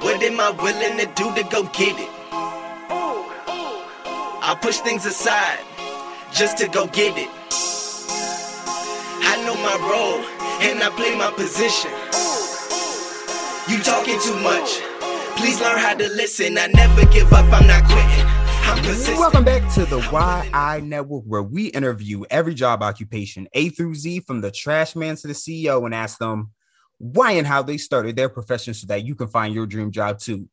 What am I willing to do to go get it? I push things aside just to go get it. I know my role and I play my position. You talking too much. Please learn how to listen. I never give up. I'm not quitting. Welcome back to the YI Network, where we interview every job occupation A through Z from the trash man to the CEO and ask them why and how they started their profession so that you can find your dream job too.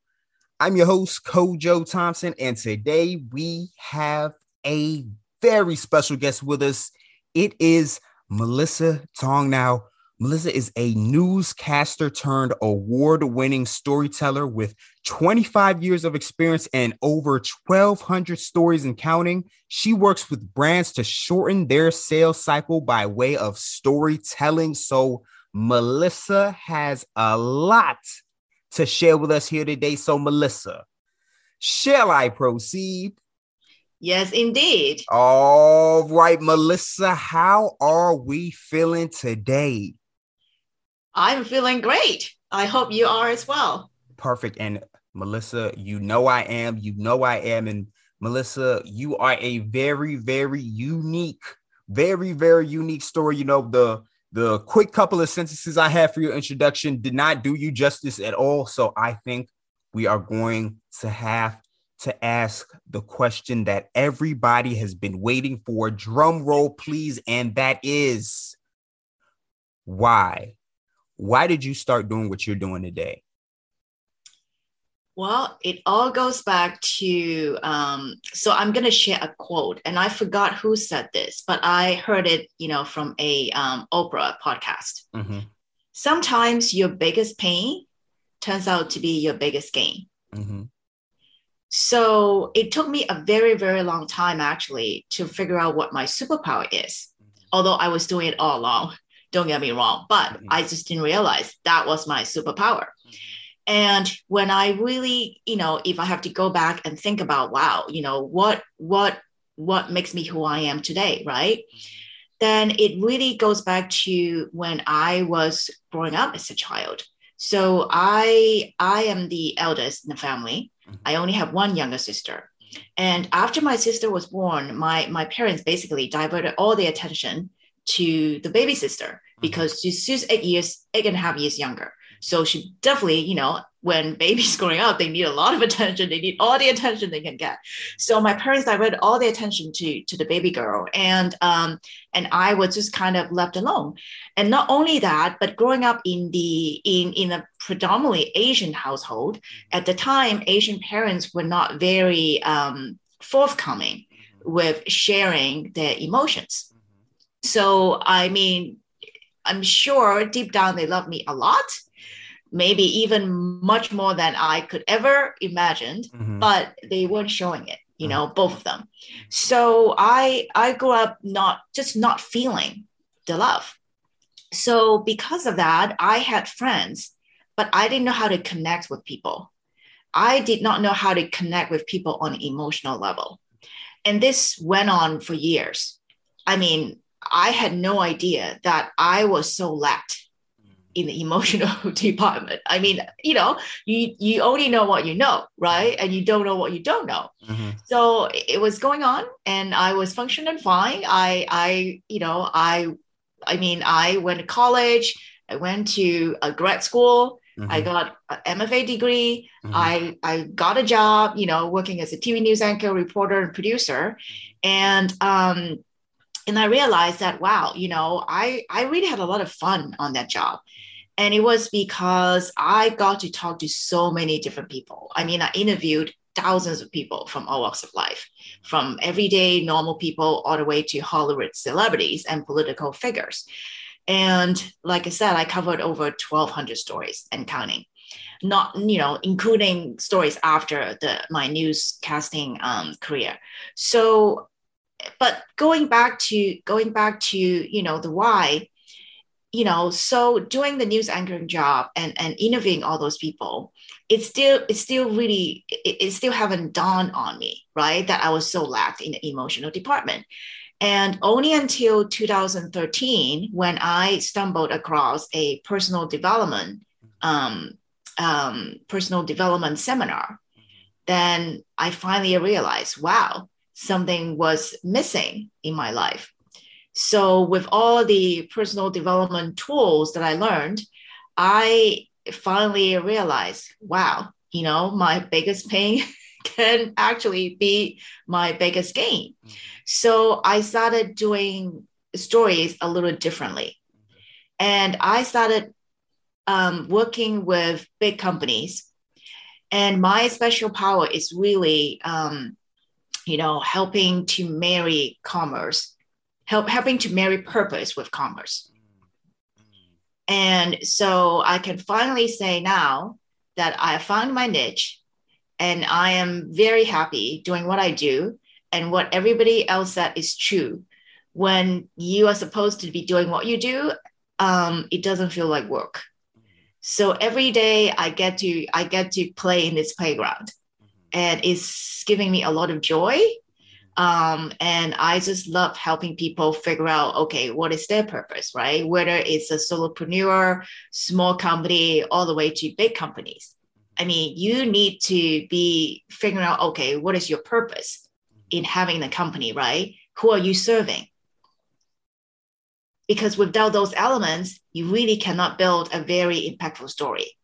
I'm your host, Kojo Thompson, and today we have a very special guest with us. It is Mellissa Tong. Now, Mellissa is a newscaster turned award winning storyteller with 25 years of experience and over 1,200 stories and counting. She works with brands to shorten their sales cycle by way of storytelling. So, Mellissa has a lot to share with us here today. So, Mellissa, shall I proceed? Yes, indeed. All right, Mellissa, how are we feeling today? I'm feeling great. I hope you are as well. Perfect. And Mellissa, you know I am. You know I am. And Mellissa, you are a very, very unique, very, very unique story. You know, the the quick couple of sentences I had for your introduction did not do you justice at all. So I think we are going to have to ask the question that everybody has been waiting for. Drum roll, please. And that is why? Why did you start doing what you're doing today? Well, it all goes back to um, so I'm going to share a quote, and I forgot who said this, but I heard it, you know, from a um, Oprah podcast. Mm-hmm. Sometimes your biggest pain turns out to be your biggest gain. Mm-hmm. So it took me a very, very long time actually to figure out what my superpower is. Although I was doing it all along, don't get me wrong, but mm-hmm. I just didn't realize that was my superpower. And when I really, you know, if I have to go back and think about, wow, you know, what, what, what makes me who I am today, right? Then it really goes back to when I was growing up as a child. So I, I am the eldest in the family. Mm-hmm. I only have one younger sister. And after my sister was born, my, my parents basically diverted all the attention to the baby sister mm-hmm. because she's, she's eight years, eight and a half years younger. So she definitely, you know, when babies growing up, they need a lot of attention. They need all the attention they can get. So my parents diverted all the attention to to the baby girl, and um, and I was just kind of left alone. And not only that, but growing up in the in in a predominantly Asian household at the time, Asian parents were not very um, forthcoming with sharing their emotions. So I mean, I'm sure deep down they love me a lot maybe even much more than I could ever imagined, mm-hmm. but they weren't showing it, you know, mm-hmm. both of them. So I I grew up not just not feeling the love. So because of that, I had friends, but I didn't know how to connect with people. I did not know how to connect with people on an emotional level. And this went on for years. I mean, I had no idea that I was so lacked in the emotional department. I mean, you know, you you only know what you know, right? And you don't know what you don't know. Mm-hmm. So it was going on, and I was functioning fine. I I you know I I mean I went to college. I went to a grad school. Mm-hmm. I got an MFA degree. Mm-hmm. I I got a job, you know, working as a TV news anchor, reporter, and producer, and um and I realized that wow, you know, I I really had a lot of fun on that job. And it was because I got to talk to so many different people. I mean, I interviewed thousands of people from all walks of life, from everyday normal people all the way to Hollywood celebrities and political figures. And like I said, I covered over 1,200 stories and counting not you know including stories after the my newscasting um, career so but going back to going back to you know the why you know so doing the news anchoring job and and interviewing all those people it's still it's still really it, it still haven't dawned on me right that i was so lacked in the emotional department. And only until 2013 when i stumbled across a personal development um, um, personal development seminar, then I finally realized, wow, something was missing in my life. So, with all the personal development tools that I learned, I finally realized, wow, you know, my biggest pain can actually be my biggest gain. Mm-hmm. So, I started doing stories a little differently. And I started um, working with big companies. And my special power is really, um, you know, helping to marry commerce, help helping to marry purpose with commerce. And so I can finally say now that I found my niche and I am very happy doing what I do and what everybody else said is true. When you are supposed to be doing what you do, um, it doesn't feel like work so every day i get to i get to play in this playground mm-hmm. and it's giving me a lot of joy mm-hmm. Um, and i just love helping people figure out okay what is their purpose right? Whether it's a solopreneur small company all the way to big companies. I mean you need to be figuring out okay what is your purpose in having the company right? Who are you serving? Because without those elements, you really cannot build a very impactful story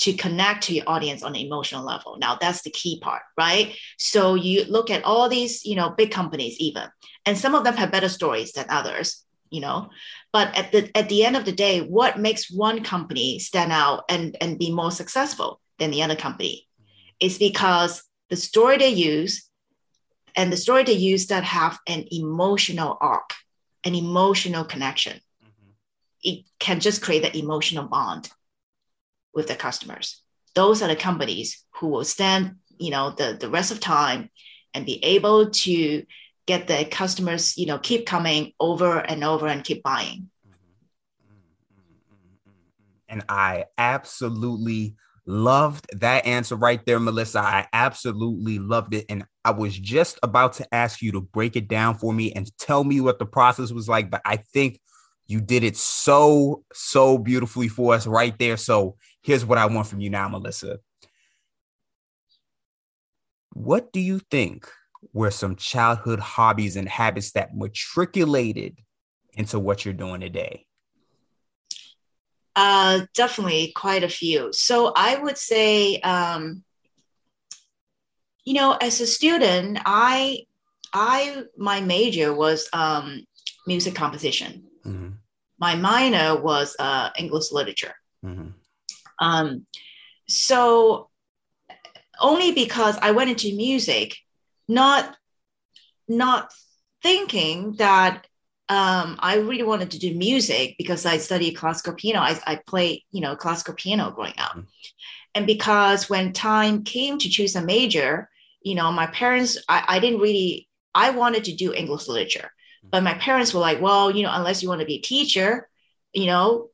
to connect to your audience on an emotional level. Now that's the key part, right? So you look at all these, you know, big companies even, and some of them have better stories than others, you know. But at the at the end of the day, what makes one company stand out and and be more successful than the other company is because the story they use and the story they use that have an emotional arc an emotional connection. Mm-hmm. It can just create an emotional bond with the customers. Those are the companies who will stand, you know, the, the rest of time and be able to get the customers, you know, keep coming over and over and keep buying. And I absolutely loved that answer right there, Mellissa. I absolutely loved it. And I was just about to ask you to break it down for me and tell me what the process was like, but I think you did it so, so beautifully for us right there. So here's what I want from you now, Mellissa. What do you think were some childhood hobbies and habits that matriculated into what you're doing today? Uh, definitely quite a few. So I would say, um, you know, as a student, I, I, my major was um, music composition. Mm-hmm. My minor was uh, English literature. Mm-hmm. Um, so only because I went into music, not, not thinking that um, I really wanted to do music because I studied classical piano. I, I played, you know, classical piano growing up. Mm. And because when time came to choose a major, you know, my parents, I, I didn't really, I wanted to do English literature. But my parents were like, well, you know, unless you want to be a teacher, you know,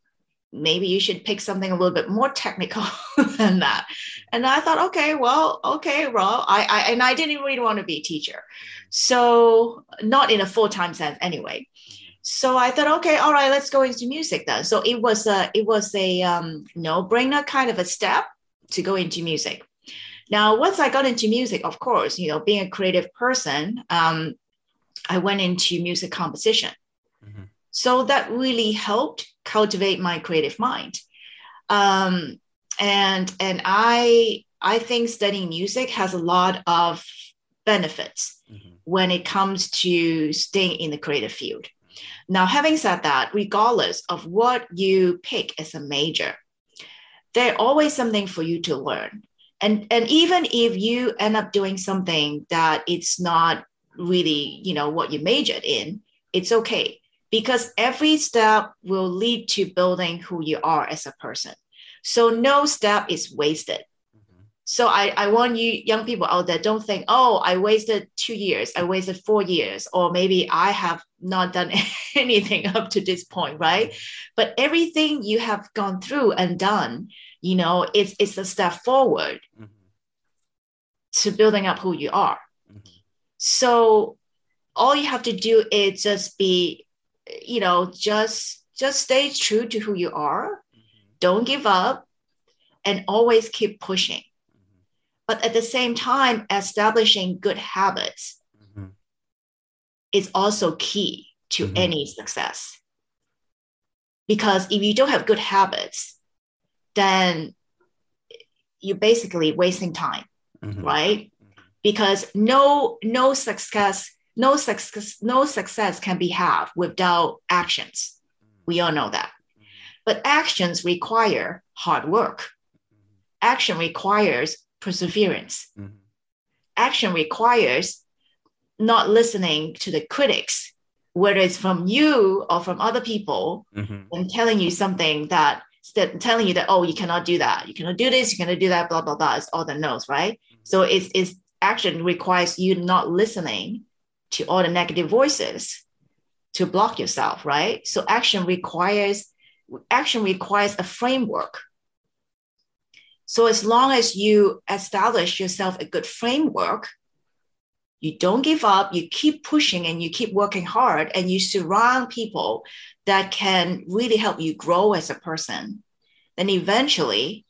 maybe you should pick something a little bit more technical than that. And I thought, okay, well, okay, well, I, I and I didn't really want to be a teacher. So not in a full-time sense anyway. So I thought, okay, all right, let's go into music then. So it was a it was a um, no-brainer kind of a step to go into music. Now, once I got into music, of course, you know, being a creative person, um, I went into music composition. Mm-hmm. So that really helped cultivate my creative mind. Um, and and I I think studying music has a lot of benefits mm-hmm. when it comes to staying in the creative field. Now, having said that, regardless of what you pick as a major, there's always something for you to learn. And, and even if you end up doing something that it's not really, you know, what you majored in, it's okay because every step will lead to building who you are as a person. So no step is wasted. So I, I want you young people out there, don't think, oh, I wasted two years, I wasted four years, or maybe I have not done anything up to this point, right? But everything you have gone through and done, you know, it's it's a step forward mm-hmm. to building up who you are. Mm-hmm. So all you have to do is just be, you know, just just stay true to who you are. Mm-hmm. Don't give up and always keep pushing. But at the same time, establishing good habits mm-hmm. is also key to mm-hmm. any success. Because if you don't have good habits, then you're basically wasting time, mm-hmm. right? Because no no success no success no success can be had without actions. We all know that. But actions require hard work. Action requires perseverance. Mm-hmm. Action requires not listening to the critics, whether it's from you or from other people, mm-hmm. and telling you something that telling you that oh you cannot do that, you cannot do this, you cannot do that, blah blah blah. It's all the no's, right? So it's, it's action requires you not listening to all the negative voices to block yourself, right? So action requires action requires a framework so as long as you establish yourself a good framework, you don't give up, you keep pushing and you keep working hard and you surround people that can really help you grow as a person, then eventually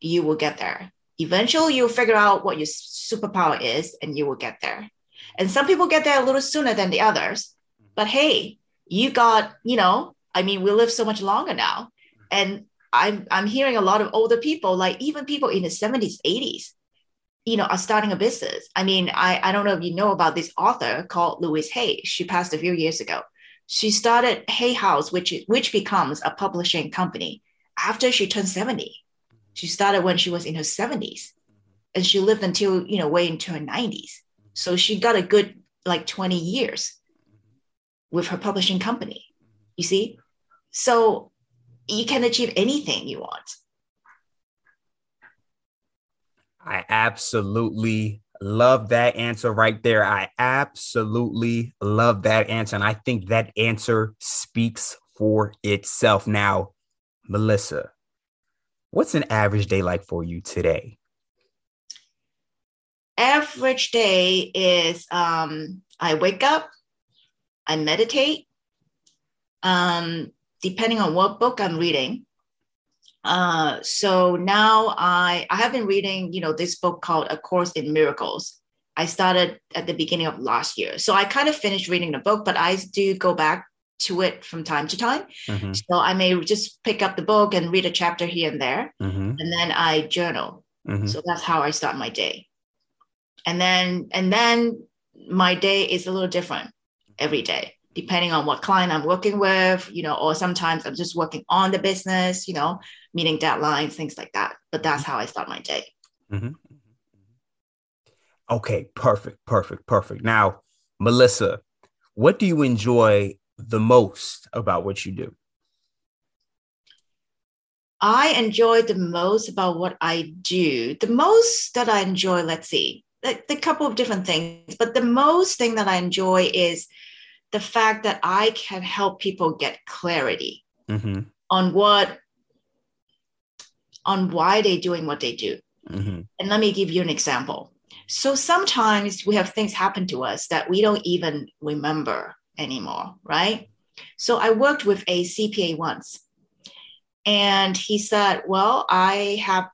you will get there. Eventually you'll figure out what your superpower is and you will get there. And some people get there a little sooner than the others. But hey, you got, you know, I mean, we live so much longer now. And I'm I'm hearing a lot of older people, like even people in the 70s, 80s, you know, are starting a business. I mean, I, I don't know if you know about this author called Louise Hay. She passed a few years ago. She started Hay House, which which becomes a publishing company after she turned 70. She started when she was in her 70s. And she lived until, you know, way into her 90s. So she got a good like 20 years with her publishing company. You see? So you can achieve anything you want. I absolutely love that answer right there. I absolutely love that answer. And I think that answer speaks for itself. Now, Mellissa, what's an average day like for you today? Average day is um, I wake up, I meditate, um, depending on what book I'm reading. Uh, so now I I have been reading, you know, this book called A Course in Miracles. I started at the beginning of last year. So I kind of finished reading the book, but I do go back to it from time to time. Mm-hmm. So I may just pick up the book and read a chapter here and there, mm-hmm. and then I journal. Mm-hmm. So that's how I start my day. And then and then my day is a little different every day depending on what client I'm working with, you know, or sometimes I'm just working on the business, you know, meeting deadlines, things like that. But that's how I start my day. Mm-hmm. Okay, perfect, perfect, perfect. Now, Mellissa, what do you enjoy the most about what you do? I enjoy the most about what I do. The most that I enjoy, let's see, a, a couple of different things, but the most thing that I enjoy is the fact that I can help people get clarity mm-hmm. on what, on why they're doing what they do. Mm-hmm. And let me give you an example. So sometimes we have things happen to us that we don't even remember anymore, right? So I worked with a CPA once, and he said, "Well, I have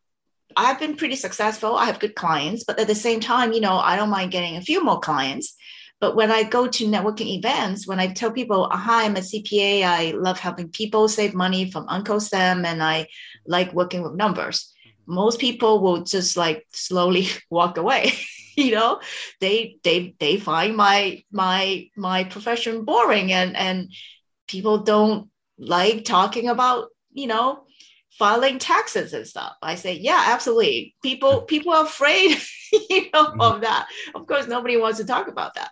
I've been pretty successful. I have good clients, but at the same time, you know, I don't mind getting a few more clients but when I go to networking events, when I tell people, hi, I'm a CPA, I love helping people save money from Uncle Sam, and I like working with numbers. Most people will just like slowly walk away. you know, they they they find my my my profession boring, and and people don't like talking about you know filing taxes and stuff. I say, yeah, absolutely. People people are afraid, you know, mm-hmm. of that. Of course, nobody wants to talk about that.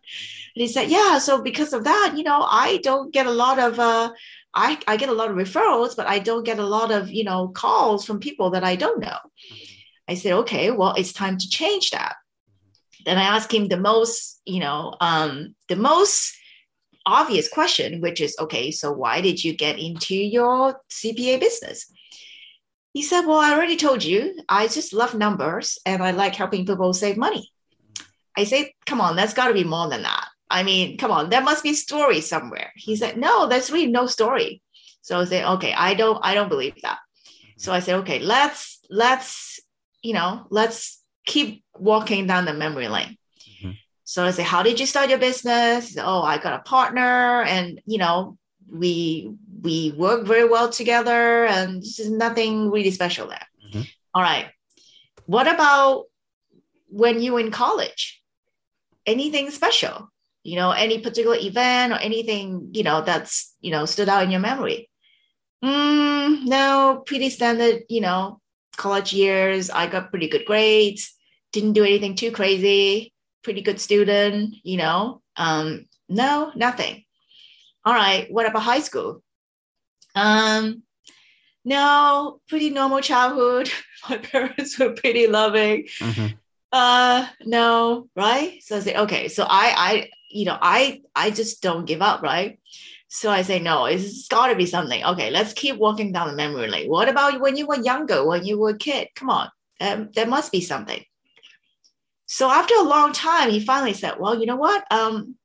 And he said, yeah. So because of that, you know, I don't get a lot of uh, I I get a lot of referrals, but I don't get a lot of you know calls from people that I don't know. I said, okay, well, it's time to change that. Then I asked him the most, you know, um, the most obvious question, which is, okay, so why did you get into your CPA business? He said, Well, I already told you, I just love numbers and I like helping people save money. I said, Come on, that's got to be more than that. I mean, come on, there must be a story somewhere. He said, No, there's really no story. So I said, Okay, I don't, I don't believe that. So I said, okay, let's let's you know let's keep walking down the memory lane. Mm-hmm. So I say, how did you start your business? Oh, I got a partner, and you know we we work very well together, and there's nothing really special there. Mm-hmm. All right. What about when you were in college? Anything special? You know, any particular event or anything, you know, that's, you know, stood out in your memory? Mm, no, pretty standard, you know, college years. I got pretty good grades, didn't do anything too crazy, pretty good student, you know. Um, no, nothing. All right, what about high school? Um, no, pretty normal childhood. My parents were pretty loving. Mm-hmm. Uh, no, right? So I say, okay. So I, I, you know, I, I just don't give up, right? So I say, no, it's got to be something. Okay, let's keep walking down the memory lane. What about when you were younger, when you were a kid? Come on, um, there must be something. So after a long time, he finally said, well, you know what? Um,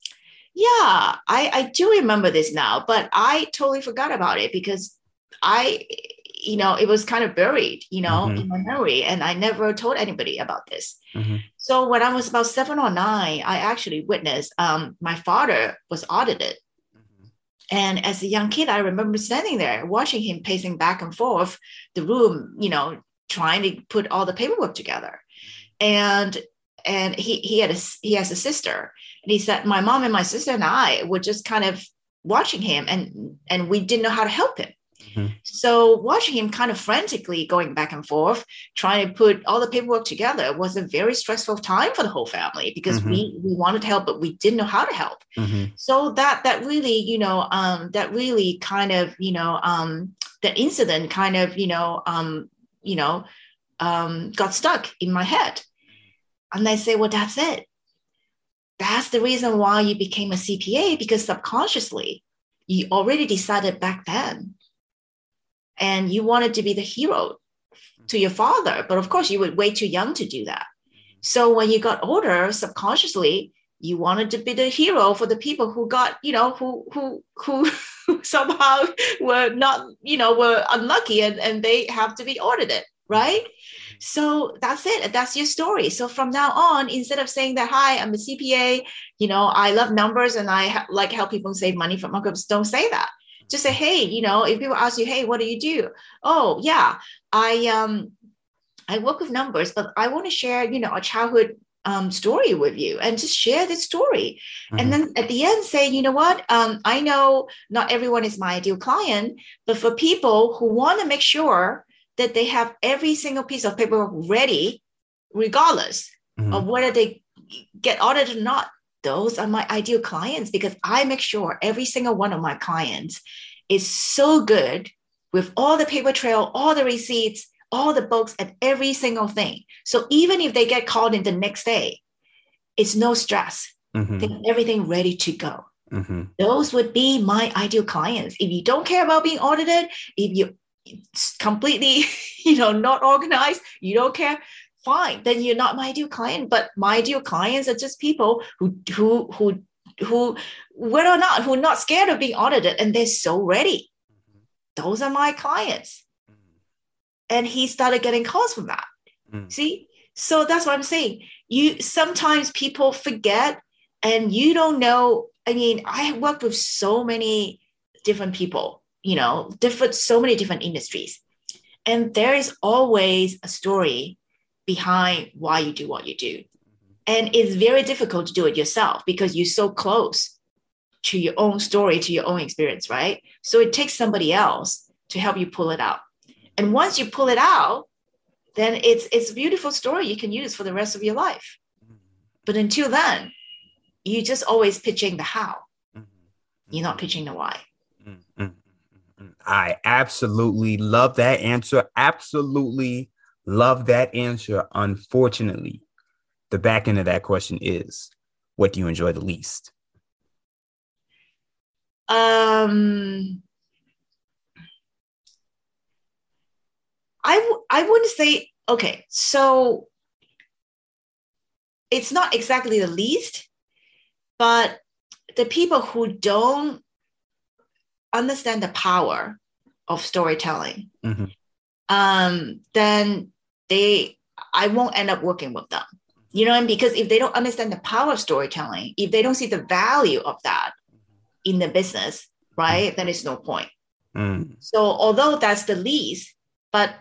yeah, I, I do remember this now, but I totally forgot about it because I, you know, it was kind of buried, you know, mm-hmm. in my memory. And I never told anybody about this. Mm-hmm. So when I was about seven or nine, I actually witnessed um, my father was audited. And as a young kid, I remember standing there watching him pacing back and forth the room, you know, trying to put all the paperwork together. And and he he had a he has a sister and he said my mom and my sister and i were just kind of watching him and and we didn't know how to help him Mm-hmm. So watching him kind of frantically going back and forth, trying to put all the paperwork together was a very stressful time for the whole family because mm-hmm. we we wanted to help, but we didn't know how to help. Mm-hmm. So that that really, you know, um, that really kind of, you know, um, that incident kind of, you know, um, you know, um, got stuck in my head. And I say, well, that's it. That's the reason why you became a CPA because subconsciously you already decided back then and you wanted to be the hero to your father but of course you were way too young to do that. So when you got older subconsciously you wanted to be the hero for the people who got you know who who who somehow were not you know were unlucky and, and they have to be audited right? So that's it. That's your story. So from now on instead of saying that hi i'm a cpa you know i love numbers and i ha- like help people save money from markups don't say that just say, hey, you know, if people ask you, hey, what do you do? Oh, yeah, I um I work with numbers, but I want to share, you know, a childhood um, story with you and just share this story. Mm-hmm. And then at the end, say, you know what? Um, I know not everyone is my ideal client, but for people who want to make sure that they have every single piece of paperwork ready, regardless mm-hmm. of whether they get audited or not, those are my ideal clients because I make sure every single one of my clients is so good with all the paper trail, all the receipts, all the books, and every single thing. So even if they get called in the next day, it's no stress. Mm-hmm. They have everything ready to go. Mm-hmm. Those would be my ideal clients. If you don't care about being audited, if you completely, you know, not organized, you don't care, fine, then you're not my ideal client. But my ideal clients are just people who who who who whether or not who are not scared of being audited and they're so ready. Mm-hmm. Those are my clients. Mm-hmm. And he started getting calls from that. Mm-hmm. See? So that's what I'm saying. You sometimes people forget and you don't know. I mean, I have worked with so many different people, you know, different so many different industries. And there is always a story behind why you do what you do. Mm-hmm. And it's very difficult to do it yourself because you're so close to your own story, to your own experience, right? So it takes somebody else to help you pull it out. And once you pull it out, then it's it's a beautiful story you can use for the rest of your life. Mm-hmm. But until then, you just always pitching the how. Mm-hmm. You're not pitching the why. I absolutely love that answer. Absolutely Love that answer. Unfortunately, the back end of that question is what do you enjoy the least? Um, I w- I wouldn't say okay. So it's not exactly the least, but the people who don't understand the power of storytelling mm-hmm um, then they I won't end up working with them. You know, and because if they don't understand the power of storytelling, if they don't see the value of that in the business, right, then it's no point. Mm. So although that's the least, but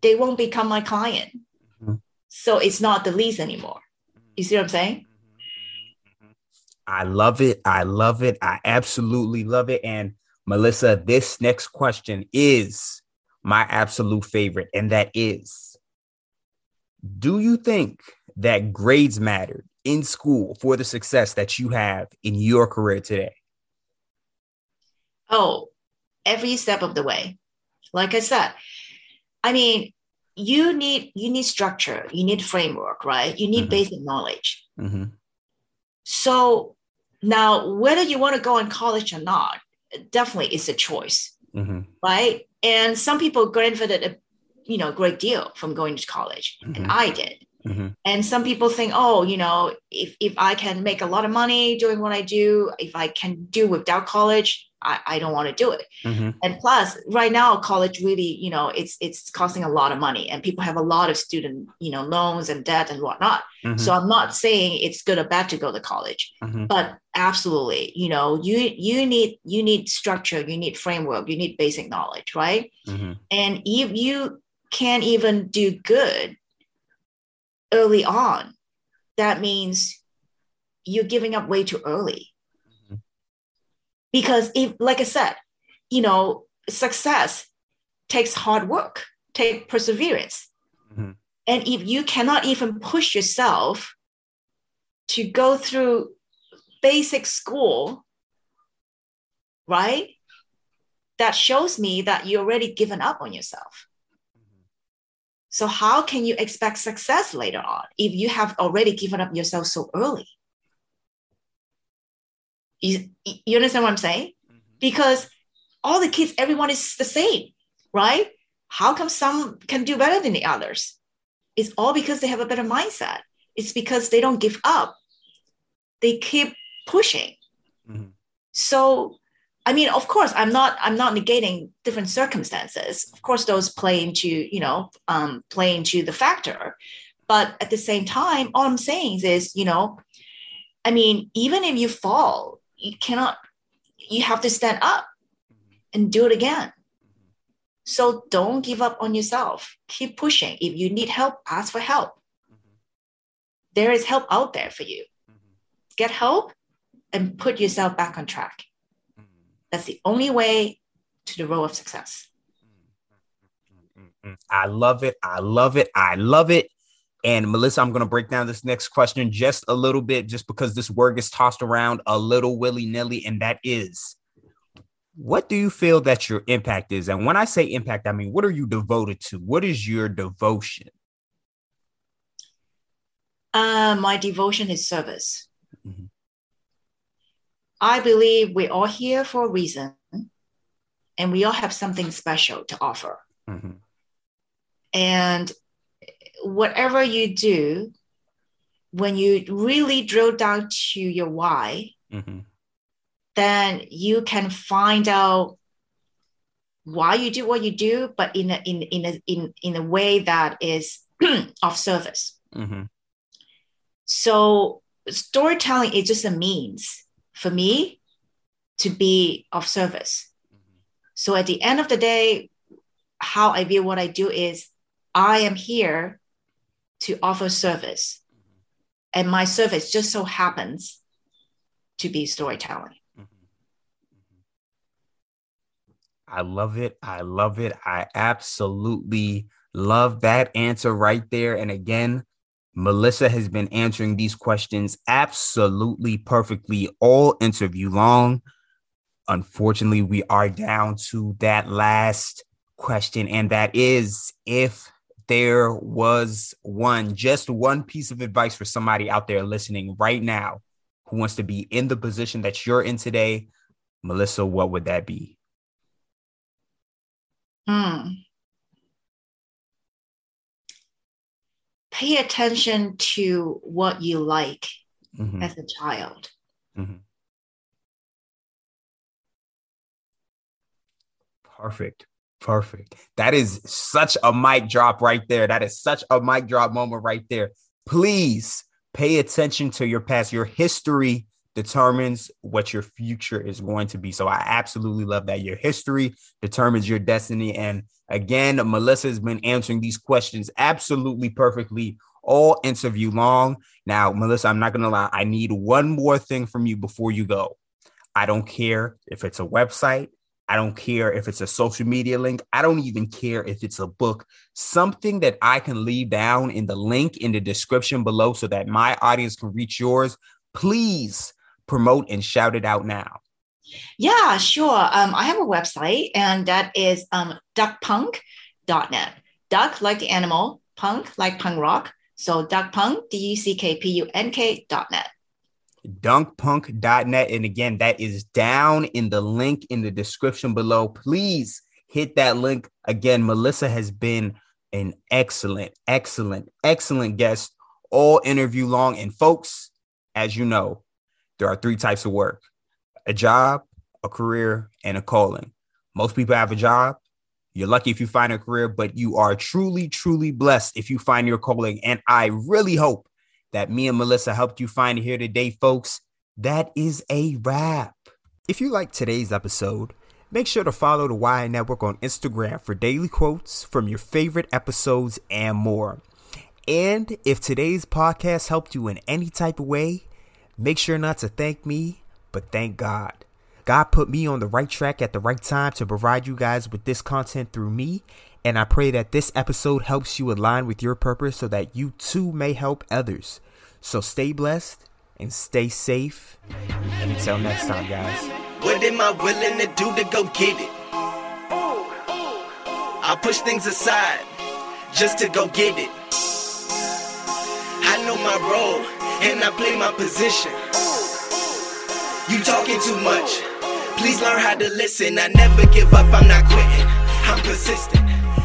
they won't become my client. Mm-hmm. So it's not the least anymore. You see what I'm saying? I love it. I love it. I absolutely love it. And Mellissa, this next question is my absolute favorite, and that is Do you think that grades mattered in school for the success that you have in your career today? Oh, every step of the way. Like I said, I mean, you need you need structure, you need framework, right? You need mm-hmm. basic knowledge. Mm-hmm. So now, whether you want to go in college or not, definitely is a choice, mm-hmm. right? And some people benefited a you know a great deal from going to college, and mm-hmm. I did. Mm-hmm. And some people think, oh, you know, if, if I can make a lot of money doing what I do, if I can do without college, I, I don't want to do it. Mm-hmm. And plus, right now, college really, you know, it's it's costing a lot of money, and people have a lot of student, you know, loans and debt and whatnot. Mm-hmm. So I'm not saying it's good or bad to go to college, mm-hmm. but absolutely, you know, you you need you need structure, you need framework, you need basic knowledge, right? Mm-hmm. And if you can't even do good early on, that means you're giving up way too early. Mm-hmm. Because if, like I said, you know, success takes hard work, take perseverance. Mm-hmm. And if you cannot even push yourself to go through basic school, right? That shows me that you already given up on yourself. So how can you expect success later on if you have already given up yourself so early? You, you understand what I'm saying? Mm-hmm. Because all the kids, everyone is the same, right? How come some can do better than the others? It's all because they have a better mindset. It's because they don't give up. They keep pushing. Mm-hmm. So I mean, of course, I'm not I'm not negating different circumstances. Of course, those play into you know um, play into the factor, but at the same time, all I'm saying is you know, I mean, even if you fall, you cannot. You have to stand up and do it again. So don't give up on yourself. Keep pushing. If you need help, ask for help. There is help out there for you. Get help and put yourself back on track. That's the only way to the road of success. I love it. I love it. I love it. And Mellissa, I'm going to break down this next question just a little bit, just because this word gets tossed around a little willy nilly. And that is, what do you feel that your impact is? And when I say impact, I mean, what are you devoted to? What is your devotion? Uh, my devotion is service. Mm-hmm. I believe we're all here for a reason and we all have something special to offer. Mm-hmm. And whatever you do, when you really drill down to your why, mm-hmm. then you can find out why you do what you do, but in a, in, in, a, in, in a way that is of service. Mm-hmm. So storytelling is just a means for me to be of service. Mm-hmm. So at the end of the day, how I view what I do is I am here to offer service. And my service just so happens to be storytelling. I love it. I love it. I absolutely love that answer right there. And again, Mellissa has been answering these questions absolutely perfectly all interview long. Unfortunately, we are down to that last question, and that is if there was one, just one piece of advice for somebody out there listening right now who wants to be in the position that you're in today, Mellissa, what would that be? Hmm. pay attention to what you like mm-hmm. as a child. Mm-hmm. Perfect. Perfect. That is such a mic drop right there. That is such a mic drop moment right there. Please pay attention to your past. Your history determines what your future is going to be. So I absolutely love that. Your history determines your destiny. And again, Mellissa has been answering these questions absolutely perfectly all interview long. Now, Mellissa, I'm not going to lie. I need one more thing from you before you go. I don't care if it's a website. I don't care if it's a social media link. I don't even care if it's a book, something that I can leave down in the link in the description below so that my audience can reach yours. Please promote and shout it out now. Yeah, sure. Um, I have a website and that is um, duckpunk.net. Duck like the animal, punk like punk rock. So duckpunk, D-U-C-K-P-U-N-K dot net duckpunk.net. And again, that is down in the link in the description below. Please hit that link. Again, Mellissa has been an excellent, excellent, excellent guest all interview long. And folks, as you know, there are three types of work a job, a career, and a calling. Most people have a job. You're lucky if you find a career, but you are truly, truly blessed if you find your calling. And I really hope that me and Mellissa helped you find here today, folks. That is a wrap. If you like today's episode, make sure to follow the Why Network on Instagram for daily quotes from your favorite episodes and more. And if today's podcast helped you in any type of way, make sure not to thank me, but thank God. God put me on the right track at the right time to provide you guys with this content through me and I pray that this episode helps you align with your purpose so that you too may help others. So stay blessed and stay safe. And until next time, guys. What am I willing to do to go get it? I push things aside just to go get it. I know my role and I play my position. You talking too much. Please learn how to listen. I never give up, I'm not quitting. I'm persistent.